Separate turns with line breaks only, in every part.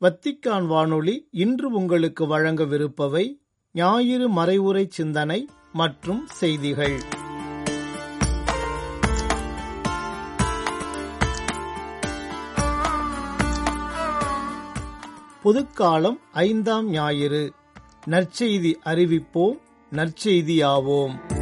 Vatican வானொலி இன்று உங்களுக்கு வழங்கவிருப்பவை ஞாயிறு மறைவுரை சிந்தனை மற்றும் செய்திகள். புதுக்காலம் ஐந்தாம் ஞாயிறு. நற்செய்தி அறிவிப்போம் நற்செய்தியாவோம்.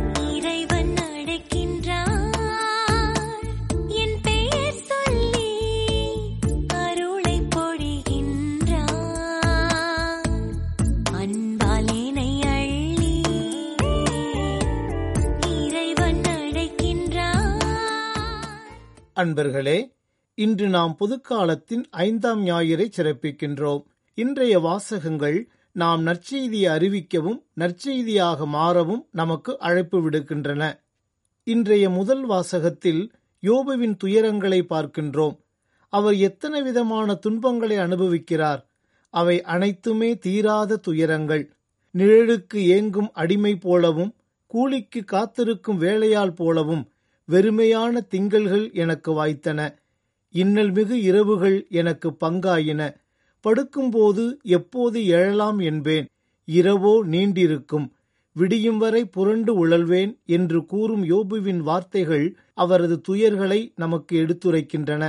அன்பர்களே இன்று நாம் புதுக்காலத்தின் ஐந்தாம் ஞாயிறை சிறப்பிக்கின்றோம். இன்றைய வாசகங்கள் நாம் நற்செய்தியை அறிவிக்கவும் நற்செய்தியாக மாறவும் நமக்கு அழைப்பு விடுக்கின்றன. இன்றைய முதல் வாசகத்தில் யோபுவின் துயரங்களை பார்க்கின்றோம். அவர் எத்தனை விதமான துன்பங்களை அனுபவிக்கிறார். அவை அனைத்துமே தீராத துயரங்கள். நிழலுக்கு ஏங்கும் அடிமை போலவும் கூலிக்கு காத்திருக்கும் வேலையால் போலவும் வெறுமையான திங்கள்கள் எனக்கு வாய்த்தன. இன்னல் மிகு இரவுகள் எனக்கு பங்காயின. படுக்கும்போது எப்போது எழலாம் என்பேன். இரவோ நீண்டிருக்கும். விடியும் வரை புரண்டு உழல்வேன் என்று கூறும் யோபுவின் வார்த்தைகள் அவரது துயர்களை நமக்கு எடுத்துரைக்கின்றன.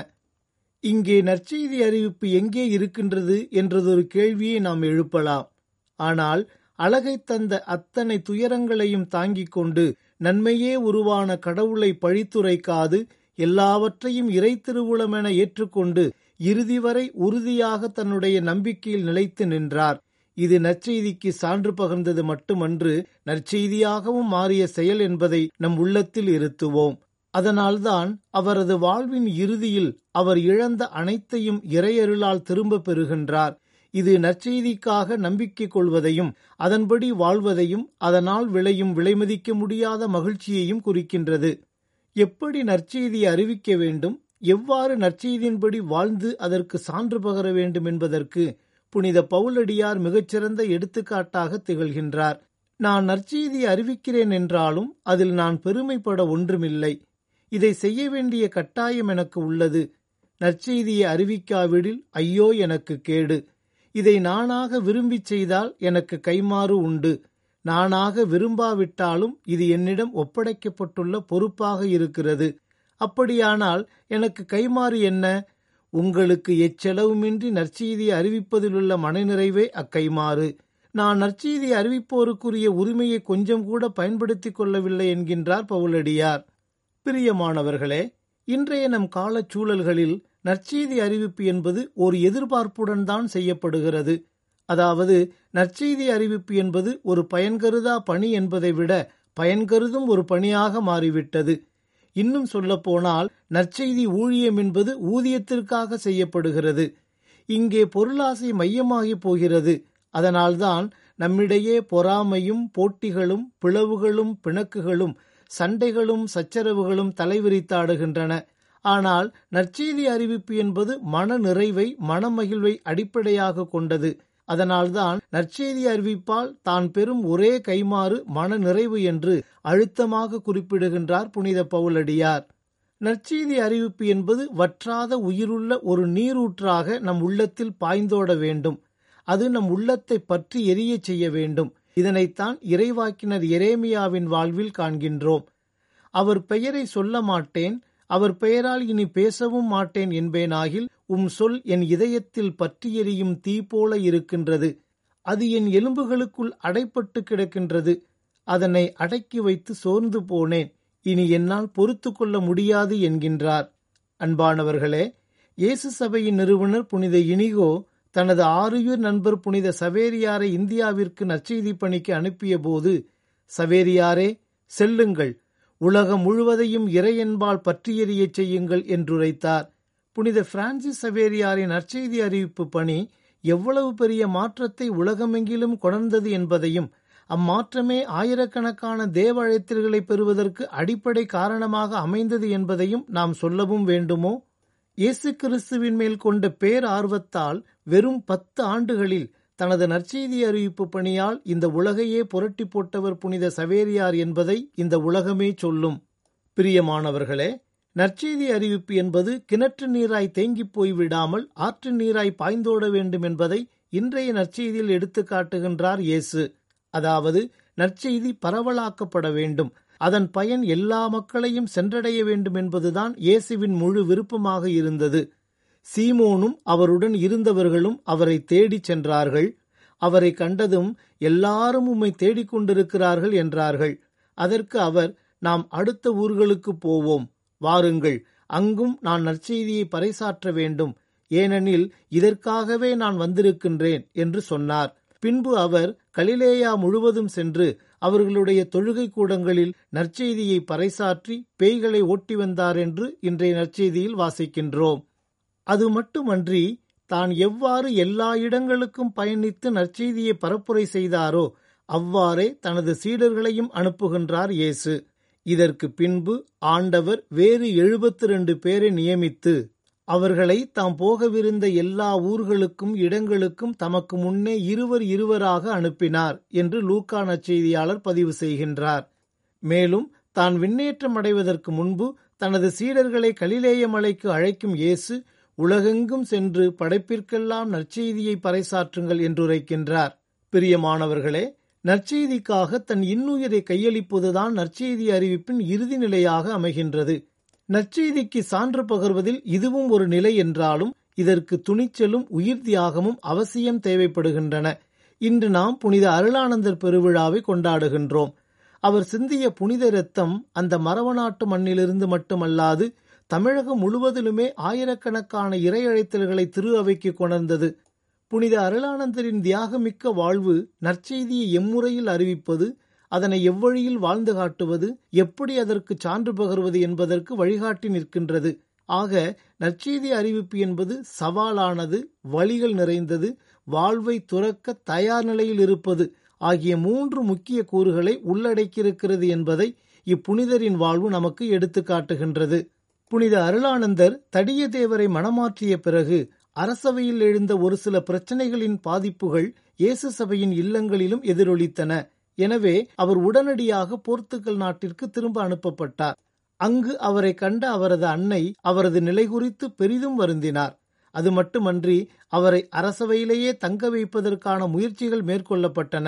இங்கே நற்செய்தி அறிவிப்பு எங்கே இருக்கின்றது என்றதொரு கேள்வியை நாம் எழுப்பலாம். ஆனால் அழகை தந்த அத்தனை துயரங்களையும் தாங்கிக் கொண்டு நன்மையே உருவான கடவுளை பழித்துரைக்காது எல்லாவற்றையும் இறை திருவுளமென ஏற்றுக்கொண்டு இறுதி வரை உறுதியாக தன்னுடைய நம்பிக்கையில் நிலைத்து நின்றார். இது நற்செய்திக்கு சான்று பகிர்ந்தது மட்டுமன்று நற்செய்தியாகவும் மாறிய செயல் என்பதை நம் உள்ளத்தில் இருத்துவோம். அதனால்தான் அவரது வாழ்வின் இறுதியில் அவர் இழந்த அனைத்தையும் இறையருளால் திரும்ப பெறுகின்றார். இது நற்செய்திக்காக நம்பிக்கை கொள்வதையும் அதன்படி வாழ்வதையும் அதனால் விளையும் விலைமதிக்க முடியாத மகிழ்ச்சியையும் குறிக்கின்றது. எப்படி நற்செய்தியை அறிவிக்க வேண்டும்? எவ்வாறு நற்செய்தியின்படி வாழ்ந்து அதற்கு சான்று பகர வேண்டும் என்பதற்கு புனித பவுலடியார் மிகச்சிறந்த எடுத்துக்காட்டாக திகழ்கின்றார். நான் நற்செய்தியை அறிவிக்கிறேன் என்றாலும் அதில் நான் பெருமைப்பட ஒன்றுமில்லை. இதை செய்ய வேண்டிய கட்டாயம் எனக்கு உள்ளது. நற்செய்தியை அறிவிக்காவிடில் ஐயோ எனக்கு கேடு. இதை நானாக விரும்பிச் செய்தால் எனக்கு கைமாறு உண்டு. நானாக விரும்பாவிட்டாலும் இது என்னிடம் ஒப்படைக்கப்பட்டுள்ள பொறுப்பாக இருக்கிறது. அப்படியானால் எனக்கு கைமாறு என்ன? உங்களுக்கு எச்செலவுமின்றி நற்செய்தியை அறிவிப்பதிலுள்ள மனநிறைவே அக்கைமாறு நான் நற்செய்தியை அறிவிப்போருக்குரிய உரிமையை கொஞ்சம் கூட பயன்படுத்திக் கொள்ளவில்லை என்கின்றார் பவுலடியார். பிரியமானவர்களே இன்றைய நம் காலச்சூழல்களில் நற்செய்தி அறிவிப்பு என்பது ஒரு எதிர்பார்ப்புடன் தான் செய்யப்படுகிறது. அதாவது நற்செய்தி அறிவிப்பு என்பது ஒரு பயன்கருதா பணி என்பதை விட பயன்கருதும் ஒரு பணியாக மாறிவிட்டது. இன்னும் சொல்லப்போனால் நற்செய்தி ஊழியம் என்பது ஊதியத்திற்காக செய்யப்படுகிறது. இங்கே பொருளாசை மையமாகி போகிறது. அதனால்தான் நம்மிடையே பொறாமையும் போட்டிகளும் பிளவுகளும் பிணக்குகளும் சண்டைகளும் சச்சரவுகளும் தலைவிரித்தாடுகின்றன. ஆனால் நற்செய்தி அறிவிப்பு என்பது மன நிறைவை மனமகிழ்வை அடிப்படையாக கொண்டது. அதனால்தான் நற்செய்தி அறிவிப்பால் தான் பெறும் ஒரே கைமாறு மன நிறைவு என்று அழுத்தமாக குறிப்பிடுகின்றார் புனித பவுலடியார். நற்செய்தி அறிவிப்பு என்பது வற்றாத உயிருள்ள ஒரு நீரூற்றாக நம் உள்ளத்தில் பாய்ந்தோட வேண்டும். அது நம் உள்ளத்தை பற்றி எரிய செய்ய வேண்டும். இதனைத்தான் இறைவாக்கினர் எரேமியாவின் வாழ்வில் காண்கின்றோம். அவர் பெயரை சொல்ல மாட்டேன் அவர் பெயரால் இனி பேசவும் மாட்டேன் என்பேனாகில் உம் சொல் என் இதயத்தில் பற்றி தீ போல இருக்கின்றது. அது என் எலும்புகளுக்குள் அடைப்பட்டு கிடக்கின்றது. அதனை அடக்கி வைத்து சோர்ந்து போனேன். இனி என்னால் பொறுத்து கொள்ள முடியாது என்கின்றார். அன்பானவர்களே இயேசு சபையின் நிறுவனர் புனித இனிகோ தனது ஆறுயிர் நண்பர் புனித சவேரியாரை இந்தியாவிற்கு நற்செய்தி பணிக்கு அனுப்பிய போது சவேரியாரே செல்லுங்கள். உலகம் முழுவதையும் இறையன்பால் பற்றியெறியச் செய்யுங்கள் என்றுரைத்தார். புனித பிரான்சிஸ் சவேரியாரின் நற்செய்தி அறிவிப்பு பணி எவ்வளவு பெரிய மாற்றத்தை உலகமெங்கிலும் கொணர்ந்தது என்பதையும் அம்மாற்றமே ஆயிரக்கணக்கான தேவ அழைத்தல்களை பெறுவதற்கு அடிப்படை காரணமாக அமைந்தது என்பதையும் நாம் சொல்லவும் வேண்டுமோ? இயேசு கிறிஸ்துவின் மேல் கொண்ட பேர் ஆர்வத்தால் வெறும் பத்து ஆண்டுகளில் தனது நற்செய்தி அறிவிப்பு பணியால் இந்த உலகையே புரட்டி போட்டவர் புனித சவேரியார் என்பதை இந்த உலகமே சொல்லும். பிரியமானவர்களே நற்செய்தி அறிவிப்பு என்பது கிணற்று நீராய் தேங்கிப் போய் விடாமல் ஆற்று நீராய் பாய்ந்தோட வேண்டும் என்பதை இன்றைய நற்செய்தியில் எடுத்து காட்டுகின்றார் இயேசு. அதாவது நற்செய்தி பரவலாக்கப்பட வேண்டும். அதன் பயன் எல்லா மக்களையும் சென்றடைய வேண்டும் என்பதுதான் இயேசுவின் முழு விருப்பமாக இருந்தது. சீமோனும் அவருடன் இருந்தவர்களும் அவரை தேடிச் சென்றார்கள். அவரை கண்டதும் எல்லாரும் உம்மை தேடிக் கொண்டிருக்கிறார்கள் என்றார்கள். அதற்கு அவர் நாம் அடுத்த ஊர்களுக்கு போவோம். வாருங்கள். அங்கும் நான் நற்செய்தியை பறைசாற்ற வேண்டும். ஏனெனில் இதற்காகவே நான் வந்திருக்கின்றேன் என்று சொன்னார். பின்பு அவர் கலிலேயா முழுவதும் சென்று அவர்களுடைய தொழுகை கூடங்களில் நற்செய்தியை பறைசாற்றி பேய்களை ஓட்டி வந்தார் என்று இன்றைய நற்செய்தியில் வாசிக்கின்றோம். அது மட்டுமன்றி தான் எவ்வாறு எல்லா இடங்களுக்கும் பயணித்து நற்செய்தியை பரப்புரை செய்தாரோ அவ்வாறே தனது சீடர்களையும் அனுப்புகின்றார் இயேசு. இதற்கு பின்பு ஆண்டவர் வேறு எழுபத்தி ரெண்டு பேரை நியமித்து அவர்களை தாம் போகவிருந்த எல்லா ஊர்களுக்கும் இடங்களுக்கும் தமக்கு முன்னே இருவர் இருவராக அனுப்பினார் என்று லூக்கா நற்செய்தியாளர் பதிவு செய்கின்றார். மேலும் தான் விண்ணேற்றம் அடைவதற்கு முன்பு தனது சீடர்களை கலிலேய மலைக்கு அழைக்கும் இயேசு உலகெங்கும் சென்று படைப்பிற்கெல்லாம் நற்செய்தியை பறைசாற்றுங்கள் என்றுரைக்கின்றார். பிரியமானவர்களே நற்செய்திக்காக தன் இன்னுயிரை கையளிப்பதுதான் நற்செய்தி அறிவிப்பின் இறுதி நிலையாக அமைகின்றது. நற்செய்திக்கு சான்று பகர்வதில் இதுவும் ஒரு நிலை என்றாலும் இதற்கு துணிச்சலும் உயிர் தியாகமும் அவசியம் தேவைப்படுகின்றன. இன்று நாம் புனித அருளானந்தர் பெருவிழாவை கொண்டாடுகின்றோம். அவர் சிந்திய புனித இரத்தம் அந்த மரவநாட்டு மண்ணிலிருந்து மட்டுமல்லாது தமிழகம் முழுவதிலுமே ஆயிரக்கணக்கான இறை அழைத்தல்களை திரு அவைக்கு கொணர்ந்தது. புனித அருளானந்தரின் தியாகமிக்க வாழ்வு நற்செய்தியை எம்முறையில் அறிவிப்பது அதனை எவ்வழியில் வாழ்ந்து காட்டுவது எப்படி அதற்கு சான்று பகர்வது என்பதற்கு வழிகாட்டி நிற்கின்றது. ஆக நற்செய்தி அறிவிப்பு என்பது சவாலானது வழிகள் நிறைந்தது வாழ்வை துறக்க தயார் நிலையில் இருப்பது ஆகிய மூன்று முக்கிய கூறுகளை உள்ளடக்கியிருக்கிறது என்பதை இப்புனிதரின் வாழ்வு நமக்கு எடுத்துக்காட்டுகின்றது. புனித அருளானந்தர் தடிய தேவரை மனமாற்றிய பிறகு அரசவையில் எழுந்த ஒரு சில பிரச்சனைகளின் பாதிப்புகள் இயேசு சபையின் இல்லங்களிலும் எதிரொலித்தன. எனவே அவர் உடனடியாக போர்த்துகல் நாட்டிற்கு திரும்ப அனுப்பப்பட்டார். அங்கு அவரை கண்ட அவரது அன்னை அவரது நிலை குறித்து பெரிதும் வருந்தினார். அது மட்டுமன்றி அவரை அரசவையிலேயே தங்க வைப்பதற்கான முயற்சிகள் மேற்கொள்ளப்பட்டன.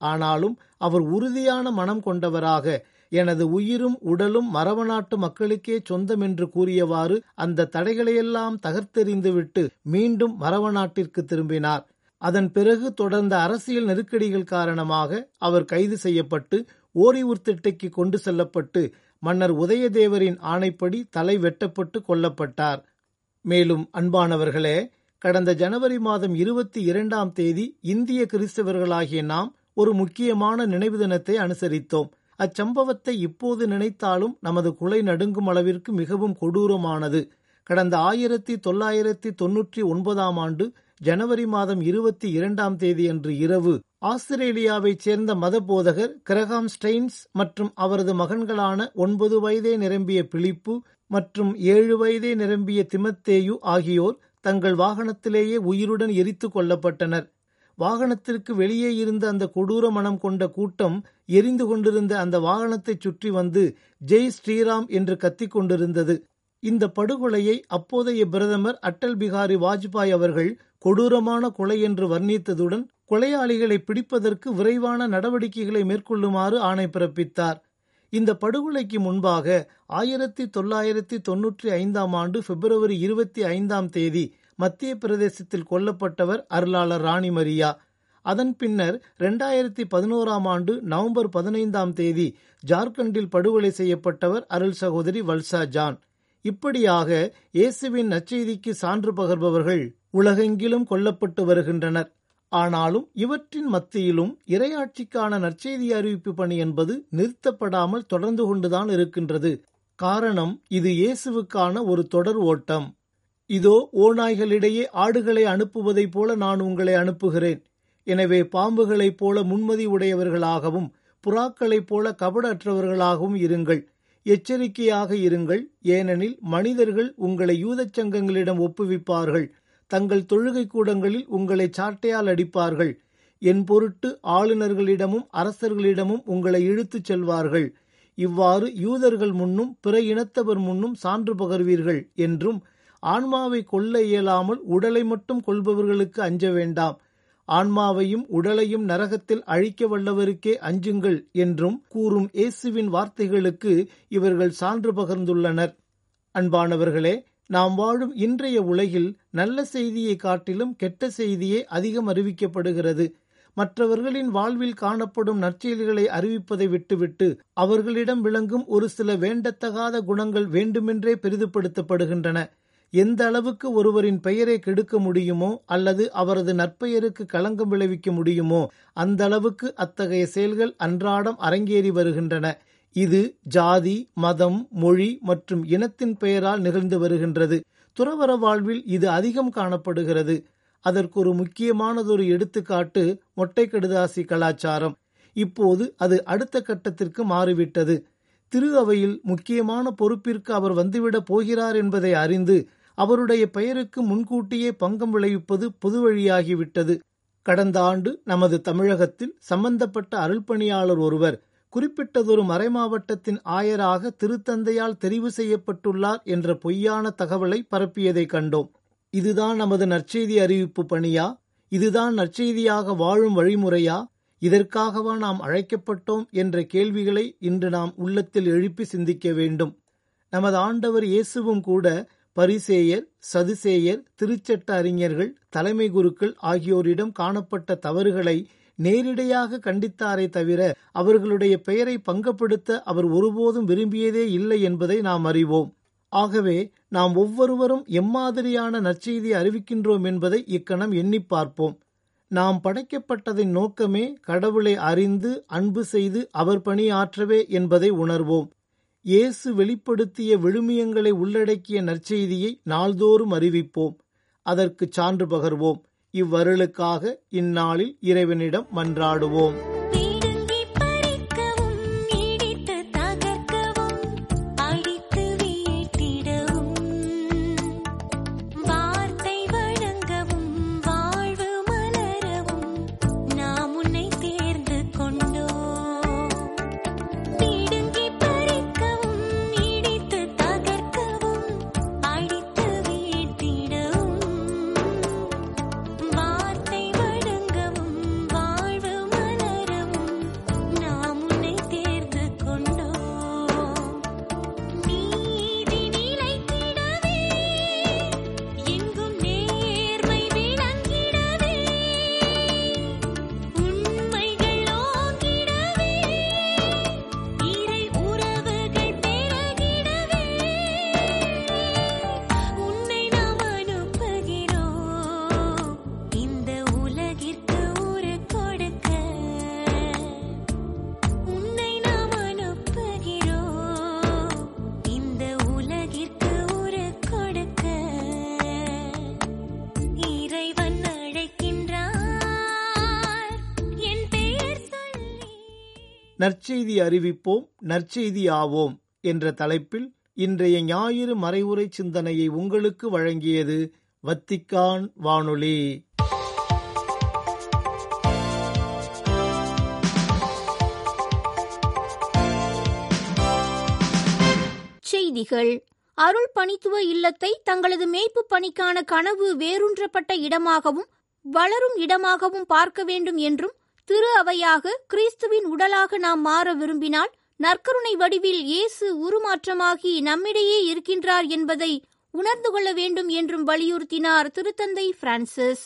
ஆனாலும் அவர் உறுதியான மனம் கொண்டவராக எனது உயிரும் உடலும் மரபநாட்டு மக்களுக்கே சொந்தம் என்று கூறியவாறு அந்த தடைகளையெல்லாம் தகர்த்தெறிந்துவிட்டு மீண்டும் மரபநாட்டிற்கு திரும்பினார். அதன் பிறகு தொடர்ந்த அரசியல் நெருக்கடிகள் காரணமாக அவர் கைது செய்யப்பட்டு ஓரிவுர்த்திட்டைக்கு கொண்டு செல்லப்பட்டு மன்னர் உதயதேவரின் ஆணைப்படி தலை வெட்டப்பட்டு கொல்லப்பட்டார். மேலும் அன்பானவர்களே கடந்த ஜனவரி மாதம் இருபத்தி இரண்டாம் தேதி இந்திய கிறிஸ்தவர்களாகிய நாம் ஒரு முக்கியமான நினைவு தினத்தை அனுசரித்தோம். அச்சம்பவத்தை இப்போது நினைத்தாலும் நமது குலை நடுங்கும் அளவிற்கு மிகவும் கொடூரமானது. கடந்த ஆயிரத்தி தொள்ளாயிரத்தி தொன்னூற்றி ஒன்பதாம் ஆண்டு ஜனவரி மாதம் இருபத்தி இரண்டாம் தேதியன்று இரவு ஆஸ்திரேலியாவைச் சேர்ந்த மத போதகர் கிரகாம் ஸ்டெயின்ஸ் மற்றும் அவரது மகன்களான ஒன்பது வயதே நிரம்பிய பிலிப்பு மற்றும் ஏழு வயதே நிரம்பிய திமத்தேயு ஆகியோர் தங்கள் வாகனத்திலேயே உயிருடன் எரித்து கொல்லப்பட்டனர். வாகனத்திற்கு வெளியே இருந்த அந்த கொடூர மனம் கொண்ட கூட்டம் எரிந்து கொண்டிருந்த அந்த வாகனத்தைச் சுற்றி வந்து ஜெய் ஸ்ரீராம் என்று கத்திக் கொண்டிருந்தது. இந்த படுகொலையை அப்போதைய பிரதமர் அட்டல் பிகாரி வாஜ்பாய் அவர்கள் கொடூரமான கொலை என்று வர்ணித்ததுடன் கொலையாளிகளை பிடிப்பதற்கு விரைவான நடவடிக்கைகளை மேற்கொள்ளுமாறு ஆணை பிறப்பித்தார். இந்த படுகொலைக்கு முன்பாக ஆயிரத்தி தொள்ளாயிரத்தி தொன்னூற்றி ஐந்தாம் ஆண்டு பிப்ரவரி இருபத்தி ஐந்தாம் தேதி மத்திய பிரதேசத்தில் கொல்லப்பட்டவர் அருளாளர் ராணி மரியா. அதன் பின்னர் இரண்டாயிரத்தி பதினோராம் ஆண்டு நவம்பர் பதினைந்தாம் தேதி ஜார்க்கண்டில் படுகொலை செய்யப்பட்டவர் அருள் சகோதரி வல்சா ஜான். இப்படியாக இயேசுவின் நற்செய்திக்கு சான்று பகர்பவர்கள் உலகெங்கிலும் கொல்லப்பட்டு வருகின்றனர். ஆனாலும் இவற்றின் மத்தியிலும் இரையாட்சிக்கான நற்செய்தி அறிவிப்பு பணி என்பது நிறுத்தப்படாமல் தொடர்ந்து கொண்டுதான் இருக்கின்றது. காரணம் இது இயேசுவுக்கான ஒரு தொடர் ஓட்டம். இதோ ஓநாய்களிடையே ஆடுகளை அனுப்புவதைப் போல நான் உங்களை அனுப்புகிறேன். எனவே பாம்புகளைப் போல முன்மதி உடையவர்களாகவும் புறாக்களைப் போல கபடற்றவர்களாகவும் இருங்கள். எச்சரிக்கையாக இருங்கள். ஏனெனில் மனிதர்கள் உங்களை யூதச் சங்கங்களிடம் ஒப்புவிப்பார்கள். தங்கள் தொழுகை கூடங்களில் உங்களை சாட்டையால் அடிப்பார்கள். என் பொருட்டு ஆளுநர்களிடமும் அரசர்களிடமும் உங்களை இழுத்துச் செல்வார்கள். இவ்வாறு யூதர்கள் முன்னும் பிற இனத்தவர் முன்னும் சான்று பகர்வீர்கள் என்றும் ஆன்மாவை கொல்ல இயலாமல் உடலை மட்டும் கொள்பவர்களுக்கு அஞ்ச வேண்டாம். ஆன்மாவையும் உடலையும் நரகத்தில் அழிக்க வல்லவருக்கே அஞ்சுங்கள் என்றும் கூறும் இயேசுவின் வார்த்தைகளுக்கு இவர்கள் சான்று பகர்ந்துள்ளனர். அன்பானவர்களே நாம் வாழும் இன்றைய உலகில் நல்ல செய்தியை காட்டிலும் கெட்ட செய்தியே அதிகம் அறிவிக்கப்படுகிறது. மற்றவர்களின் வாழ்வில் காணப்படும் நற்செயல்களை அறிவிப்பதை விட்டுவிட்டு அவர்களிடம் விளங்கும் ஒரு சில வேண்டத்தகாத குணங்கள் வேண்டுமென்றே பெரிதுபடுத்தப்படுகின்றன. எந்த அளவுக்கு ஒருவரின் பெயரை கெடுக்க முடியுமோ அல்லது அவரது நற்பெயருக்கு களங்கம் விளைவிக்க முடியுமோ அந்த அளவுக்கு அத்தகைய செயல்கள் அன்றாடம் அரங்கேறி வருகின்றன. இது ஜாதி மதம் மொழி மற்றும் இனத்தின் பெயரால் நிகழ்ந்து வருகின்றது. துறவர வாழ்வில் இது அதிகம் காணப்படுகிறது. அதற்கு ஒரு முக்கியமானதொரு எடுத்துக்காட்டு மொட்டை கடுதாசி கலாச்சாரம். இப்போது அது அடுத்த கட்டத்திற்கு மாறிவிட்டது. திரு அவையில் முக்கியமான பொறுப்பிற்கு அவர் வந்துவிடப் போகிறார் என்பதை அறிந்து அவருடைய பெயருக்கு முன்கூட்டியே பங்கம் விளைவிப்பது பொதுவழியாகிவிட்டது கடந்த ஆண்டு நமது தமிழகத்தில் சம்பந்தப்பட்ட அருள்பணியாளர் ஒருவர் குறிப்பிட்டதொரு மறைமாவட்டத்தின் ஆயராக திருத்தந்தையால் தெரிவு செய்யப்பட்டுள்ளார் என்ற பொய்யான தகவலை பரப்பியதை கண்டோம். இதுதான் நமது நற்செய்தி அறிவிப்பு பணியா? இதுதான் நற்செய்தியாக வாழும் வழிமுறையா? இதற்காகவா நாம் அழைக்கப்பட்டோம் என்ற கேள்விகளை இன்று நாம் உள்ளத்தில் எழுப்பி சிந்திக்க வேண்டும். நமது ஆண்டவர் இயேசுவும் கூட பரிசேயர் சதுசேயர் திருச்சட்ட அறிஞர்கள் தலைமை குருக்கள் ஆகியோரிடம் காணப்பட்ட தவறுகளை நேரிடையாக கண்டித்தாரே தவிர அவர்களுடைய பெயரை பங்கப்படுத்த அவர் ஒருபோதும் விரும்பியதே இல்லை என்பதை நாம் அறிவோம். ஆகவே நாம் ஒவ்வொருவரும் எம்மாதிரியான நற்செய்தி அறிவிக்கின்றோம் என்பதை இக்கணம் எண்ணி பார்ப்போம். நாம் படைக்கப்பட்டதின் நோக்கமே கடவுளை அறிந்து அன்பு செய்து அவர் பணியாற்றவே என்பதை உணர்வோம். இயேசு வெளிப்படுத்திய விழுமியங்களை உள்ளடக்கிய நற்செய்தியை நாள்தோறும் அறிவிப்போம். அதற்கு சான்று பகர்வோம். இவ்வருளுக்காக இந்நாளில் இறைவனிடம் மன்றாடுவோம். நற்செய்தி அறிவிப்போம் நற்செய்தி ஆவோம் என்ற தலைப்பில் இன்றைய ஞாயிறு மறைவுரை சிந்தனையை உங்களுக்கு வழங்கியது வத்திக்கான் வானொலி.
செய்திகள். அருள் பணித்துவ இல்லத்தை தங்களது மேய்ப்பு பணிக்கான கனவு வேரூன்றப்பட்ட இடமாகவும் வளரும் இடமாகவும் பார்க்க வேண்டும் என்றும் திரு அவையாக கிறிஸ்துவின் உடலாக நாம் மாற விரும்பினால் நற்கருணை வடிவில் இயேசு உருமாற்றமாகி நம்மிடையே இருக்கின்றார் என்பதை உணர்ந்து கொள்ள வேண்டும் என்றும் வலியுறுத்தினார் திருத்தந்தை பிரான்சிஸ்.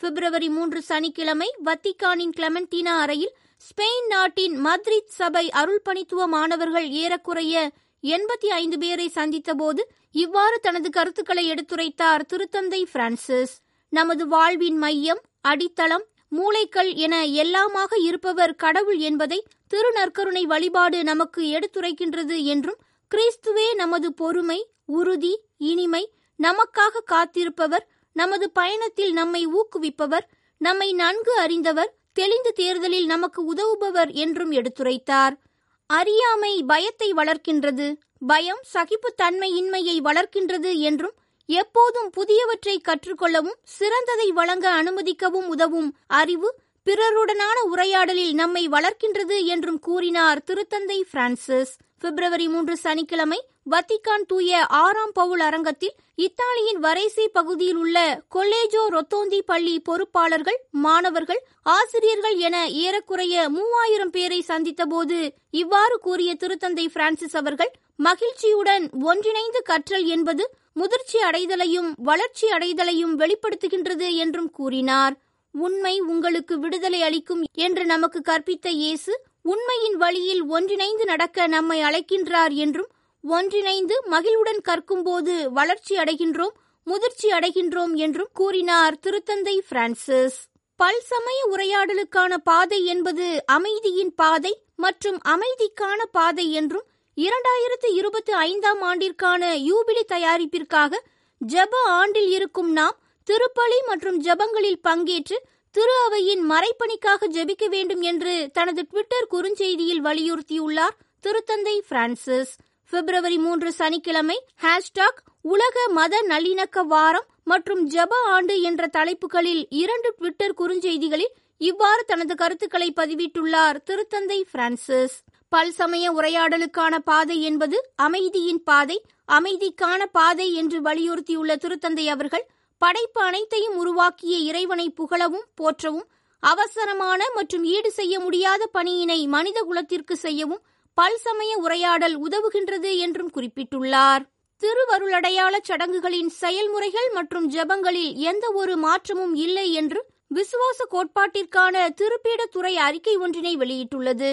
பிப்ரவரி மூன்று சனிக்கிழமை வத்திக்கானின் கிளமெண்டீனா அறையில் ஸ்பெயின் நாட்டின் மத்ரித் சபை அருள்பணித்துவ மாணவர்கள் ஏறக்குறைய எண்பத்தி ஐந்து பேரை சந்தித்தபோது இவ்வாறு தனது கருத்துக்களை எடுத்துரைத்தார் திருத்தந்தை பிரான்சிஸ். நமது வாழ்வின் மையம் அடித்தளம் மூளைக்கல் என எல்லாமாக இருப்பவர் கடவுள் என்பதை திருநற்கருணை வழிபாடு நமக்கு எடுத்துரைக்கின்றது என்றும் கிறிஸ்துவே நமது பொறுமை உறுதி இனிமை நமக்காக காத்திருப்பவர் நமது பயணத்தில் நம்மை ஊக்குவிப்பவர் நம்மை நன்கு அறிந்தவர் தெளிந்த தேர்தலில் நமக்கு உதவுபவர் என்றும் எடுத்துரைத்தார். அறியாமை பயத்தை வளர்க்கின்றது பயம் சகிப்புத்தன்மையின்மையை வளர்க்கின்றது என்றும் எப்போதும் புதியவற்றை கற்றுக்கொள்ளவும் சிறந்ததை வழங்க அனுமதிக்கவும் உதவும் அறிவு பிறருடனான உரையாடலில் நம்மை வளர்க்கின்றது என்றும் கூறினார் திருத்தந்தை பிரான்சிஸ். பிப்ரவரி மூன்று சனிக்கிழமை வத்திக்கான் தூய ஆறாம் பவுல் அரங்கத்தில் இத்தாலியின் வரைசி பகுதியில் உள்ள கொல்லேஜோ ரொத்தோந்தி பள்ளி பொறுப்பாளர்கள் மாணவர்கள் ஆசிரியர்கள் என ஏறக்குறைய மூவாயிரம் பேரை சந்தித்தபோது இவ்வாறு கூறிய திருத்தந்தை பிரான்சிஸ் அவர்கள் மகிழ்ச்சியுடன் ஒன்றிணைந்து கற்றல் என்பது முதிர்ச்சி அடைதலையும் வளர்ச்சி அடைதலையும் வெளிப்படுத்துகின்றது என்றும் கூறினார். உண்மை உங்களுக்கு விடுதலை அளிக்கும் என்று நமக்கு கற்பித்த இயேசு உண்மையின் வழியில் ஒன்றிணைந்து நடக்க நம்மை அழைக்கின்றார் என்றும் ஒன்றிணைந்து மகிழ்வுடன் கற்கும்போது வளர்ச்சி அடைகின்றோம் முதிர்ச்சி அடைகின்றோம் என்றும் கூறினார் திருத்தந்தை பிரான்சிஸ். பல்சமய உரையாடலுக்கான பாதை என்பது அமைதியின் பாதை மற்றும் அமைதிக்கான பாதை என்றும் இரண்டாயிரத்து இருபத்தி ஐந்தாம் ஆண்டிற்கான யூபிலி தயாரிப்பிற்காக ஜப ஆண்டில் இருக்கும் நாம் திருப்பலி மற்றும் ஜெபங்களில் பங்கேற்று திரு அவையின் மறைப்பணிக்காக ஜெபிக்க வேண்டும் என்று தனது ட்விட்டர் குறுஞ்செய்தியில் வலியுறுத்தியுள்ளார் திருத்தந்தை பிரான்சிஸ். பிப்ரவரி மூன்று சனிக்கிழமை ஹேஷ்டாக் உலக மத நல்லிணக்க வாரம் மற்றும் ஜப ஆண்டு என்ற தலைப்புகளில் இரண்டு ட்விட்டர் குறுஞ்செய்திகளில் இவ்வாறு தனது கருத்துக்களை பதிவிட்டுள்ளார் திருத்தந்தை பிரான்சிஸ். பல்சமய உரையாடலுக்கான பாதை என்பது அமைதியின் பாதை அமைதிக்கான பாதை என்று வலியுறுத்தியுள்ள திருத்தந்தை அவர்கள் படைப்பு அனைத்தையும் உருவாக்கிய இறைவனை புகழவும் போற்றவும் அவசரமான மற்றும் ஈடு செய்ய முடியாத பணியினை மனித குலத்திற்கு செய்யவும் பல்சமய உரையாடல் உதவுகின்றது என்றும் குறிப்பிட்டுள்ளார். திருவருளடையாள சடங்குகளின் செயல்முறைகள் மற்றும் ஜெபங்களில் எந்த ஒரு மாற்றமும் இல்லை என்று விசுவாச கோட்பாட்டிற்கான திருப்பீடத்துறை அறிக்கை ஒன்றினை வெளியிட்டுள்ளது.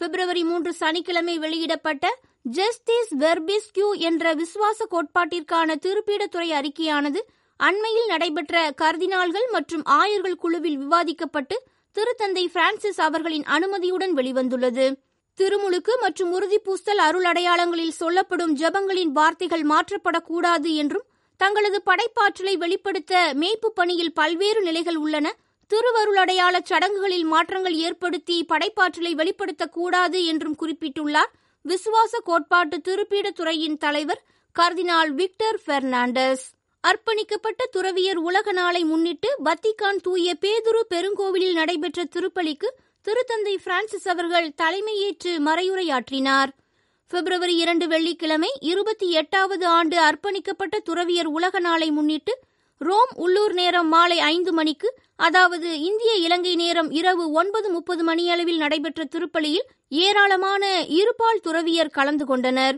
பிப்ரவரி மூன்று சனிக்கிழமை வெளியிடப்பட்ட ஜஸ்டிஸ் வெர்பிஸ்கியூ என்ற விசுவாச கோட்பாட்டிற்கான திருப்பீடத்துறை அறிக்கையானது அண்மையில் நடைபெற்ற கர்தினால்கள் மற்றும் ஆயர்கள் குழுவில் விவாதிக்கப்பட்டு திருத்தந்தை பிரான்சிஸ் அவர்களின் அனுமதியுடன் வெளிவந்துள்ளது. திருமுழுக்கு மற்றும் உறுதிப்பூசல் அருள் அடையாளங்களில் சொல்லப்படும் ஜெபங்களின் வார்த்தைகள் மாற்றப்படக்கூடாது என்றும் தங்களது படைப்பாற்றலை வெளிப்படுத்த மேய்ப்பு பணியில் பல்வேறு நிலைகள் உள்ளன திருவருளடையாள சடங்குகளில் மாற்றங்கள் ஏற்படுத்தி படைப்பாற்றலை வெளிப்படுத்தக்கூடாது என்றும் குறிப்பிட்டுள்ளார். விசுவாச கோட்பாட்டு திருப்பீடத்துறையின் தலைவர் கர்தினால் விக்டர் பெர்னாண்டஸ். அர்ப்பணிக்கப்பட்ட துறவியர் உலக நாளை முன்னிட்டு வத்திகான் தூய பேதுரு பெருங்கோவிலில் நடைபெற்ற திருப்பலிக்கு திருத்தந்தை பிரான்சிஸ் அவர்கள் தலைமையேற்று மறையுரையாற்றினார். பிப்ரவரி இரண்டு வெள்ளிக்கிழமை இருபத்தி எட்டாவது ஆண்டு அர்ப்பணிக்கப்பட்ட துறவியர் உலக நாளை முன்னிட்டு ரோம் உள்ளூர் நேரம் மாலை ஐந்து மணிக்கு அதாவது இந்திய இலங்கை நேரம் இரவு ஒன்பது முப்பது மணியளவில் நடைபெற்ற திருப்பலியில் ஏராளமான இருபால் துறவியர் கலந்து கொண்டனர்.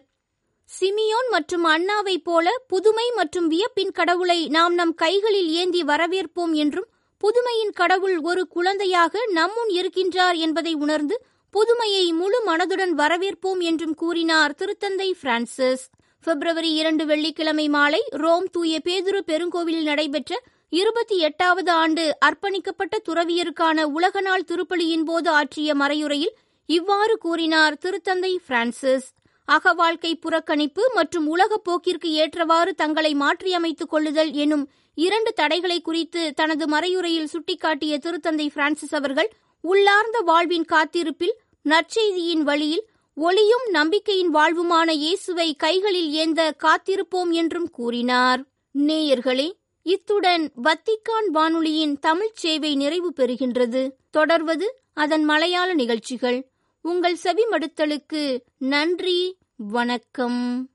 சிமியோன் மற்றும் அண்ணாவைப் போல புதுமை மற்றும் வியப்பின் கடவுளை நாம் நம் கைகளில் ஏந்தி வரவேற்போம் என்றும் புதுமையின் கடவுள் ஒரு குழந்தையாக நம்முன் இருக்கின்றார் என்பதை உணர்ந்து புதுமையை முழு மனதுடன் வரவேற்போம் என்றும் கூறினார் திருத்தந்தை பிரான்சிஸ். பிப்ரவரி இரண்டு வெள்ளிக்கிழமை மாலை ரோம் தூய பேதுரு பெருங்கோவிலில் நடைபெற்ற இருபத்தி எட்டாவது ஆண்டு அர்ப்பணிக்கப்பட்ட துறவியருக்கான உலக நாள் திருப்பலியின் போது ஆற்றிய மறையுரையில் இவ்வாறு கூறினார் திருத்தந்தை பிரான்சிஸ். அகவாழ்க்கை புறக்கணிப்பு மற்றும் உலகப் போக்கிற்கு ஏற்றவாறு தங்களை மாற்றியமைத்துக் கொள்ளுதல் எனும் இரண்டு தடைகளை குறித்து தனது மறையுரையில் சுட்டிக்காட்டிய திருத்தந்தை பிரான்சிஸ் அவர்கள் உள்ளார்ந்த வாழ்வின் காத்திருப்பில் நற்செய்தியின் வழியில் ஒளியும் நம்பிக்கையின் வாழ்வுமான இயேசுவை கைகளில் ஏந்த காத்திருப்போம் என்றும் கூறினார். நேயர்களே இத்துடன் வத்திக்கான் வானொலியின் தமிழ்ச் சேவை நிறைவு பெறுகின்றது. தொடர்வது அதன் மலையாள நிகழ்ச்சிகள். உங்கள் செவிமடுத்தலுக்கு நன்றி வணக்கம்.